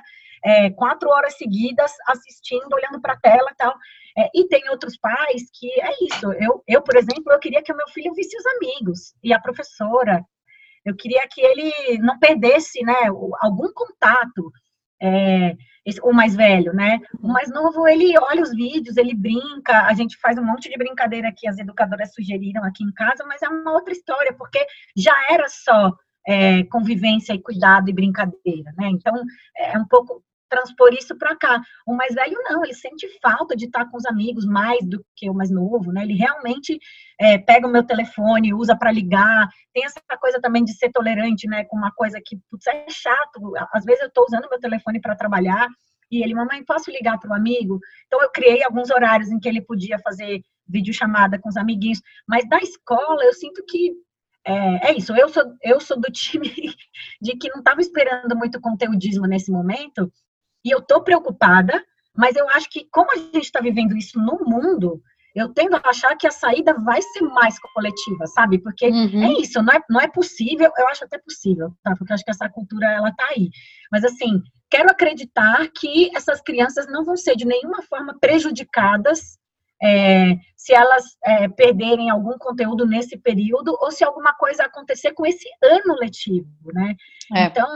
é, quatro horas seguidas assistindo, olhando para a tela, tal. É, e tem outros pais que é isso. Eu, eu, por exemplo, eu queria que o meu filho visse os amigos e a professora. Eu queria que ele não perdesse, né, algum contato é, esse, o mais velho, né? O mais novo, ele olha os vídeos, ele brinca, a gente faz um monte de brincadeira que as educadoras sugeriram aqui em casa, mas é uma outra história, porque já era só é, convivência e cuidado e brincadeira, né? Então, é um pouco transpor isso para cá. O mais velho não, ele sente falta de estar com os amigos mais do que o mais novo, né? Ele realmente é, pega o meu telefone, usa para ligar. Tem essa coisa também de ser tolerante, né? Com uma coisa que putz, é chato. Às vezes eu estou usando meu telefone para trabalhar e ele, mamãe, posso ligar para o amigo? Então eu criei alguns horários em que ele podia fazer videochamada com os amiguinhos. Mas da escola eu sinto que é, é, isso, eu sou, eu sou do time de que não estava esperando muito conteudismo nesse momento, e eu estou preocupada, mas eu acho que, como a gente está vivendo isso no mundo, eu tendo a achar que a saída vai ser mais coletiva, sabe? Porque uhum. é isso, não é, não é possível, eu acho até possível, tá? Porque eu acho que essa cultura, ela tá aí. Mas, assim, quero acreditar que essas crianças não vão ser de nenhuma forma prejudicadas é, se elas é, perderem algum conteúdo nesse período ou se alguma coisa acontecer com esse ano letivo, né? É. Então,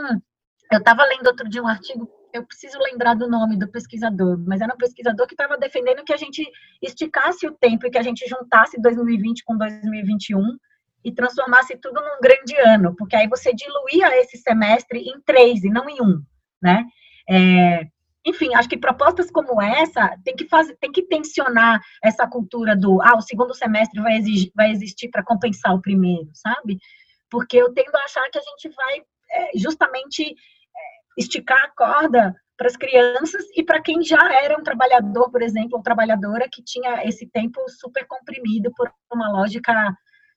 eu estava lendo outro dia um artigo eu preciso lembrar do nome do pesquisador, mas era um pesquisador que estava defendendo que a gente esticasse o tempo e que a gente juntasse 2020 com 2021 e transformasse tudo num grande ano, porque aí você diluía esse semestre em três e não em um, né? É, enfim, acho que propostas como essa tem que fazer, tem que tensionar essa cultura do ah, o segundo semestre vai, exigir, vai existir para compensar o primeiro, sabe? Porque eu tendo a achar que a gente vai é, justamente esticar a corda para as crianças e para quem já era um trabalhador, por exemplo, ou trabalhadora que tinha esse tempo super comprimido por uma lógica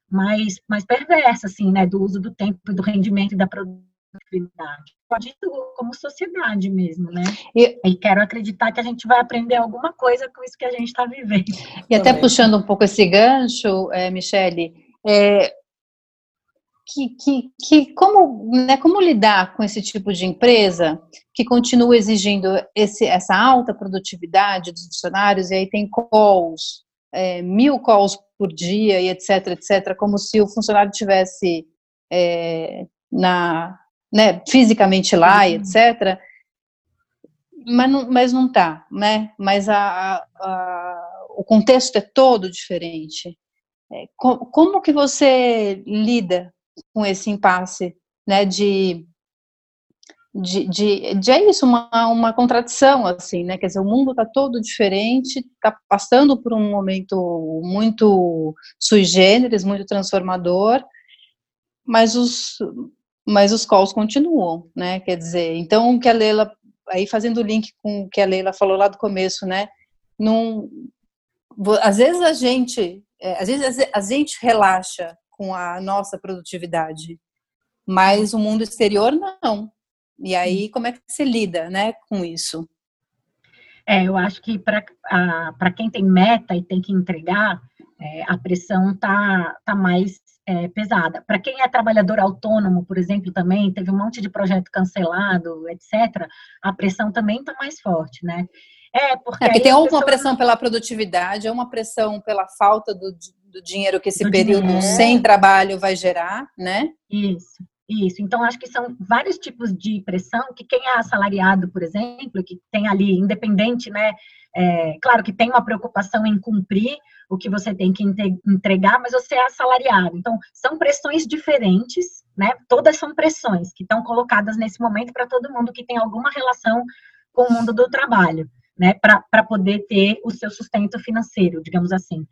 mais, mais perversa, assim, né, do uso do tempo, do rendimento e da produtividade. Pode tudo, como sociedade mesmo, né? E, e, quero acreditar que a gente vai aprender alguma coisa com isso que a gente está vivendo. E até puxando um pouco esse gancho, é, Michele, é, que, que, que como, né, como lidar com esse tipo de empresa que continua exigindo esse, essa alta produtividade dos funcionários, e aí tem calls, é, mil calls por dia e etc, etc, como se o funcionário tivesse é, na, né, fisicamente lá e uhum. etc, mas não, mas não tá, né? Mas a, a, o contexto é todo diferente. É, como, como que você lida com esse impasse, né, de, de, de, de é isso, uma, uma contradição, assim, né, quer dizer, o mundo está todo diferente, está passando por um momento muito sui generis, muito transformador, mas os, mas os calls continuam, né, quer dizer, então o que a Leila, aí fazendo o link com o que a Leila falou lá do começo, né, não, às vezes a gente, é, às vezes a gente relaxa com a nossa produtividade. Mas o mundo exterior não. E aí, como é que você lida né, com isso? É, eu acho que para quem tem meta e tem que entregar, é, a pressão tá, tá mais é, pesada. Para quem é trabalhador autônomo, por exemplo, também teve um monte de projeto cancelado, etc. A pressão também está mais forte, né? É, porque, é, porque tem uma pressão pela produtividade, é uma pressão pela falta do, do dinheiro que esse do período dinheiro. sem trabalho vai gerar, né? Isso. Isso, então acho que são vários tipos de pressão que quem é assalariado, por exemplo, que tem ali independente, né? É, claro que tem uma preocupação em cumprir o que você tem que entregar, mas você é assalariado. Então, são pressões diferentes, né? Todas são pressões que estão colocadas nesse momento para todo mundo que tem alguma relação com o mundo do trabalho, né? Para poder ter o seu sustento financeiro, digamos assim.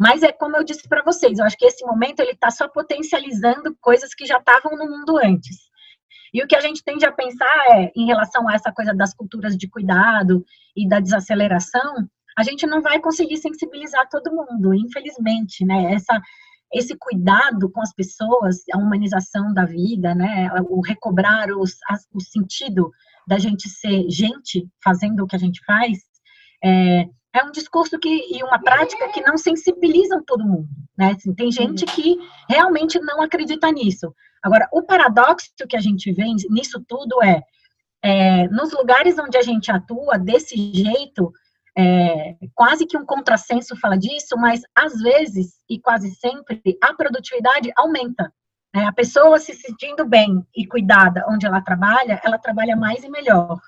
Mas é como eu disse para vocês, eu acho que esse momento ele está só potencializando coisas que já estavam no mundo antes. E o que a gente tende a pensar é, em relação a essa coisa das culturas de cuidado e da desaceleração, a gente não vai conseguir sensibilizar todo mundo, infelizmente, né? Essa, esse cuidado com as pessoas, a humanização da vida, né? O recobrar os, o sentido da gente ser gente fazendo o que a gente faz, é, é um discurso que, e uma prática que não sensibilizam todo mundo, né? Assim, tem gente uhum. que realmente não acredita nisso. Agora, o paradoxo que a gente vê nisso tudo é, é nos lugares onde a gente atua desse jeito, é, quase que um contrassenso fala disso, mas às vezes e quase sempre a produtividade aumenta. Né? A pessoa se sentindo bem e cuidada onde ela trabalha, ela trabalha mais e melhor.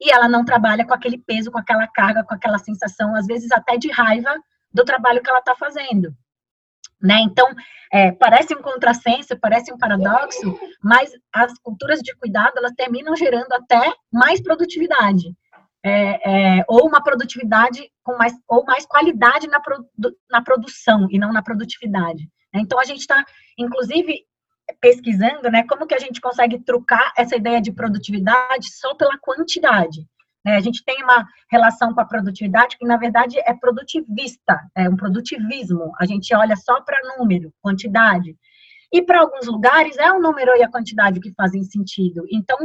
E ela não trabalha com aquele peso, com aquela carga, com aquela sensação, às vezes até de raiva do trabalho que ela está fazendo. Né? Então, é, parece um contrassenso, parece um paradoxo, mas as culturas de cuidado, elas terminam gerando até mais produtividade. É, é, ou uma produtividade com mais, ou mais qualidade na, produ, na produção e não na produtividade. Né? Então, a gente está, inclusive, pesquisando, né, como que a gente consegue trucar essa ideia de produtividade só pela quantidade. Né? A gente tem uma relação com a produtividade que, na verdade, é produtivista, é um produtivismo. A gente olha só para número, quantidade. E para alguns lugares é o número e a quantidade que fazem sentido. Então,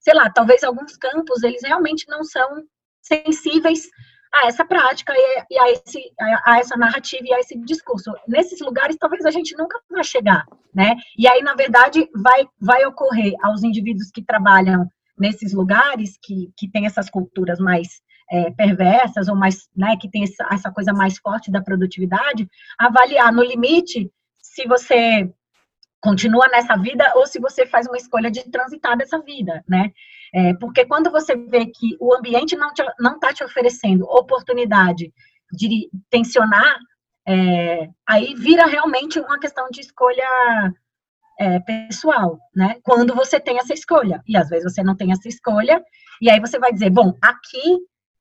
sei lá, talvez alguns campos eles realmente não são sensíveis a essa prática e a, esse, a, essa narrativa e a esse discurso. Nesses lugares, talvez a gente nunca vai chegar, né? E aí, na verdade, vai, vai ocorrer aos indivíduos que trabalham nesses lugares, que, que tem essas culturas mais é, perversas ou mais, né, que tem essa, essa coisa mais forte da produtividade, avaliar no limite se você continua nessa vida ou se você faz uma escolha de transitar dessa vida, né? É, porque quando você vê que o ambiente não está não tá te oferecendo oportunidade de tensionar, é, aí vira realmente uma questão de escolha é, pessoal, né? Quando você tem essa escolha. E às vezes você não tem essa escolha, e aí você vai dizer, bom, aqui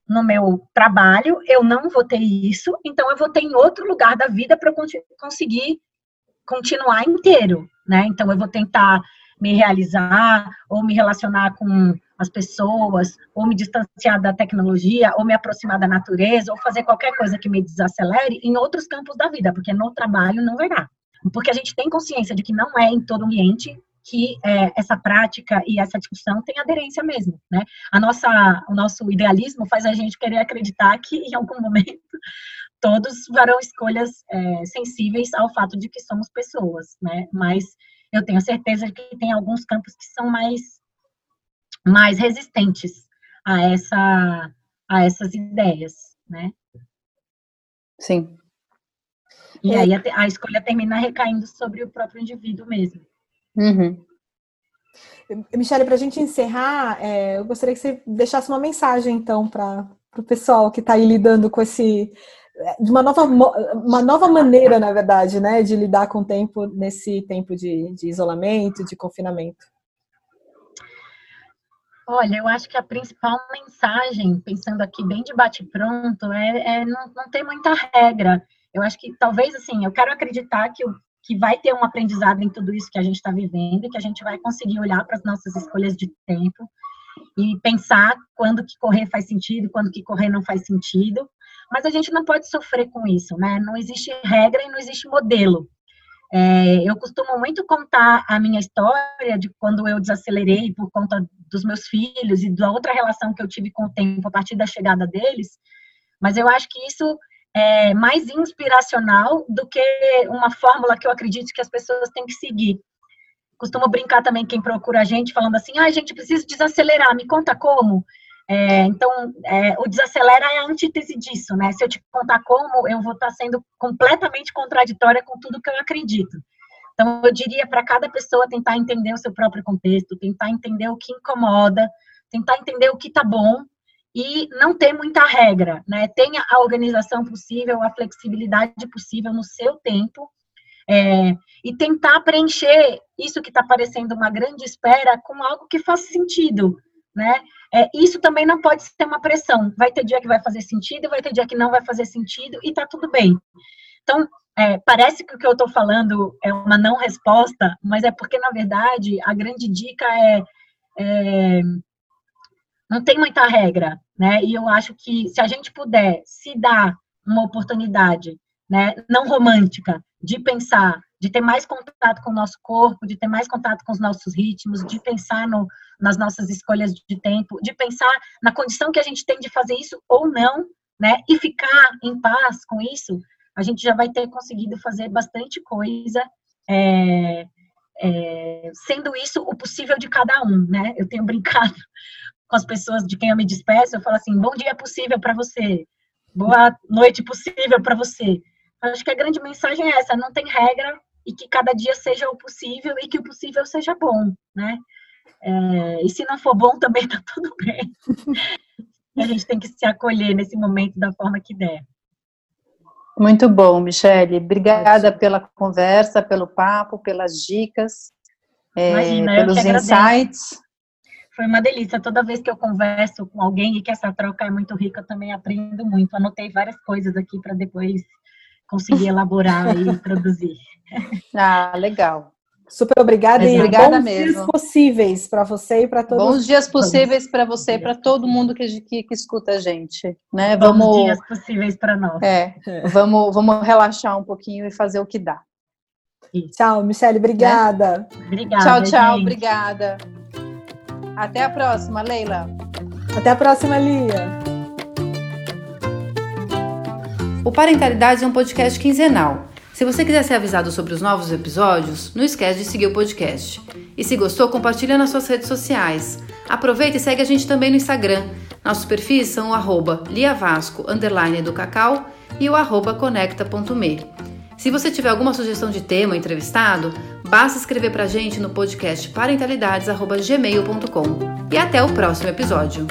no meu trabalho eu não vou ter isso, então eu vou ter em outro lugar da vida para conseguir continuar inteiro, né? Então eu vou tentar me realizar, ou me relacionar com as pessoas, ou me distanciar da tecnologia, ou me aproximar da natureza, ou fazer qualquer coisa que me desacelere em outros campos da vida, porque no trabalho não vai dar. Porque a gente tem consciência de que não é em todo ambiente que é, essa prática e essa discussão tem aderência mesmo, né? A nossa, o nosso idealismo faz a gente querer acreditar que em algum momento todos farão escolhas é, sensíveis ao fato de que somos pessoas, né? Mas eu tenho certeza de que tem alguns campos que são mais, mais resistentes a, essa, a essas ideias, né? Sim. E é. aí a, a, escolha termina recaindo sobre o próprio indivíduo mesmo. Uhum. Michele, para a gente encerrar, é, eu gostaria que você deixasse uma mensagem, então, para o pessoal que está aí lidando com esse de uma nova, uma nova maneira, na verdade, né, de lidar com o tempo nesse tempo de, de isolamento, de confinamento? Olha, eu acho que a principal mensagem, pensando aqui bem de bate-pronto, é, é não, não ter muita regra. Eu acho que talvez, assim, eu quero acreditar que, que vai ter um aprendizado em tudo isso que a gente está vivendo, e que a gente vai conseguir olhar para as nossas escolhas de tempo e pensar quando que correr faz sentido, quando que correr não faz sentido, mas a gente não pode sofrer com isso, né? Não existe regra e não existe modelo. É, eu costumo muito contar a minha história de quando eu desacelerei por conta dos meus filhos e da outra relação que eu tive com o tempo a partir da chegada deles, mas eu acho que isso é mais inspiracional do que uma fórmula que eu acredito que as pessoas têm que seguir. Costumo brincar também quem procura a gente falando assim, ah, gente, preciso desacelerar, me conta como. É, então, é, o desacelera é a antítese disso, né? Se eu te contar como, eu vou estar sendo completamente contraditória com tudo que eu acredito. Então, eu diria para cada pessoa tentar entender o seu próprio contexto, tentar entender o que incomoda, tentar entender o que está bom e não ter muita regra, né? Tenha a organização possível, a flexibilidade possível no seu tempo é, e tentar preencher isso que está parecendo uma grande espera com algo que faça sentido, né? É, isso também não pode ser uma pressão. Vai ter dia que vai fazer sentido, vai ter dia que não vai fazer sentido, e tá tudo bem. Então, é, parece que o que eu estou falando é uma não resposta, mas é porque, na verdade, a grande dica é, é não tem muita regra, né? E eu acho que se a gente puder se dar uma oportunidade, né, não romântica, de pensar de ter mais contato com o nosso corpo, de ter mais contato com os nossos ritmos, de pensar no, nas nossas escolhas de tempo, de pensar na condição que a gente tem de fazer isso ou não, né? E ficar em paz com isso, a gente já vai ter conseguido fazer bastante coisa, é, é, sendo isso o possível de cada um, né? Eu tenho brincado com as pessoas de quem eu me despeço, eu falo assim: bom dia possível para você, boa noite possível para você. Acho que a grande mensagem é essa: não tem regra, e que cada dia seja o possível e que o possível seja bom, né? É, e se não for bom, também tá tudo bem. a gente tem que se acolher nesse momento da forma que der. Muito bom, Michele. Obrigada pela conversa, pelo papo, pelas dicas, é, Imagina, pelos insights. Foi uma delícia. Toda vez que eu converso com alguém e que essa troca é muito rica, eu também aprendo muito. Anotei várias coisas aqui para depois conseguir elaborar e produzir. Ah, legal. Super obrigada e obrigada bons mesmo. dias possíveis para você e para todos. Bons dias possíveis para você e para todo mundo que, que, que, escuta a gente, né? Bons vamos, dias possíveis para nós. É, vamos, vamos relaxar um pouquinho e fazer o que dá. Tchau, Michelle, obrigada. Né? Obrigada. Tchau, tchau, gente. obrigada. Até a próxima, Leila. Até a próxima, Lia. O Parentalidade é um podcast quinzenal se você quiser ser avisado sobre os novos episódios, não esquece de seguir o podcast. E se gostou, compartilha nas suas redes sociais. Aproveita e segue a gente também no Instagram. Nossos perfis são o arroba liavasco, underline do cacau e o arroba conecta.me. Se você tiver alguma sugestão de tema ou entrevistado, basta escrever pra gente no podcast parentalidades.gmail.com. E até o próximo episódio.